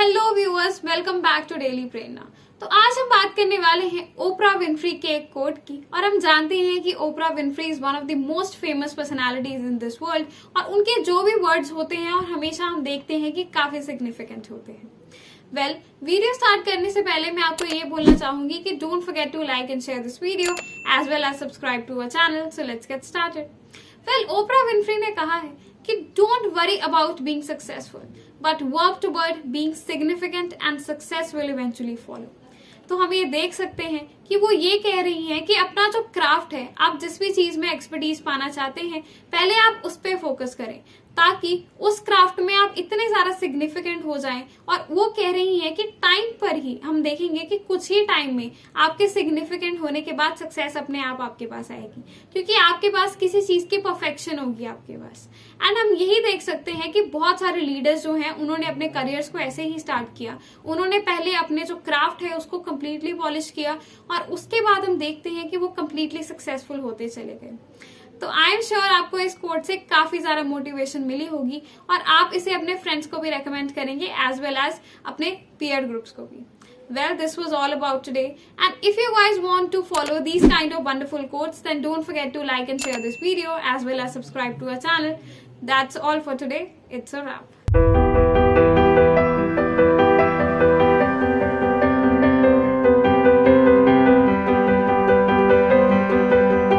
Welcome back to daily Prerna तो आज हम बात करने वाले हैं ओपरा विनफ्री के एक कोट की और हम जानते हैं कि Oprah Winfrey is one of the most famous personalities in this world और उनके जो भी वर्ड्स होते हैं और हमेशा हम देखते हैं कि काफ़ी सिग्निफिकेंट होते हैं। वेल well, वीडियो स्टार्ट करने से पहले मैं आपको ये बोलना चाहूँगी कि don't forget to like and share this video as well as subscribe to our channel so let's get started well Oprah Winfrey ने कहा है कि don't worry about being successful but work toward being significant and success will eventually follow तो हम ये देख सकते हैं कि वो ये कह रही हैं कि अपना जो क्राफ्ट है, आप जिस भी चीज़ में एक्सपर्टीज पाना चाहते हैं, पहले आप उस पर फोकस करें। ताकि उस क्राफ्ट में आप इतने ज़्यादा सिग्निफिकेंट हो जाएँ। और वो कह रही हैं कि टाइम पर ही हम देखेंगे कि कुछ ही टाइम में आपके सिग्निफिकेंट होने के बाद सक्सेस अपने आप आपके पास आएगी। क्योंकि आपके पास किसी चीज़ की परफेक्शन होगी आपके पास। एंड हम यही देख सकते हैं कि बहुत सारे लीडर्स जो हैं, उन्होंने अपने करियर्स को ऐसे ही स्टार्ट किया। उन्होंने पहले अपने जो क्राफ्ट है, उसको कम्प्लीटली पॉलिश किया और उसके बाद हम देखते हैं कि वो कम्प्लीटली सक्सेसफुल होते चले गए। तो आई एम श्योर आपको इस कोर्ट से काफ़ी ज़्यादा मोटिवेशन मिली होगी और आप इसे अपने फ्रेंड्स को भी रेकमेंड करेंगे एज वेल एज अपने पीयर ग्रुप्स को भी well this was all about today and if you guys want to follow these kind of wonderful quotes then don't forget to like and share this video as well as subscribe to our channel that's all for today it's a wrap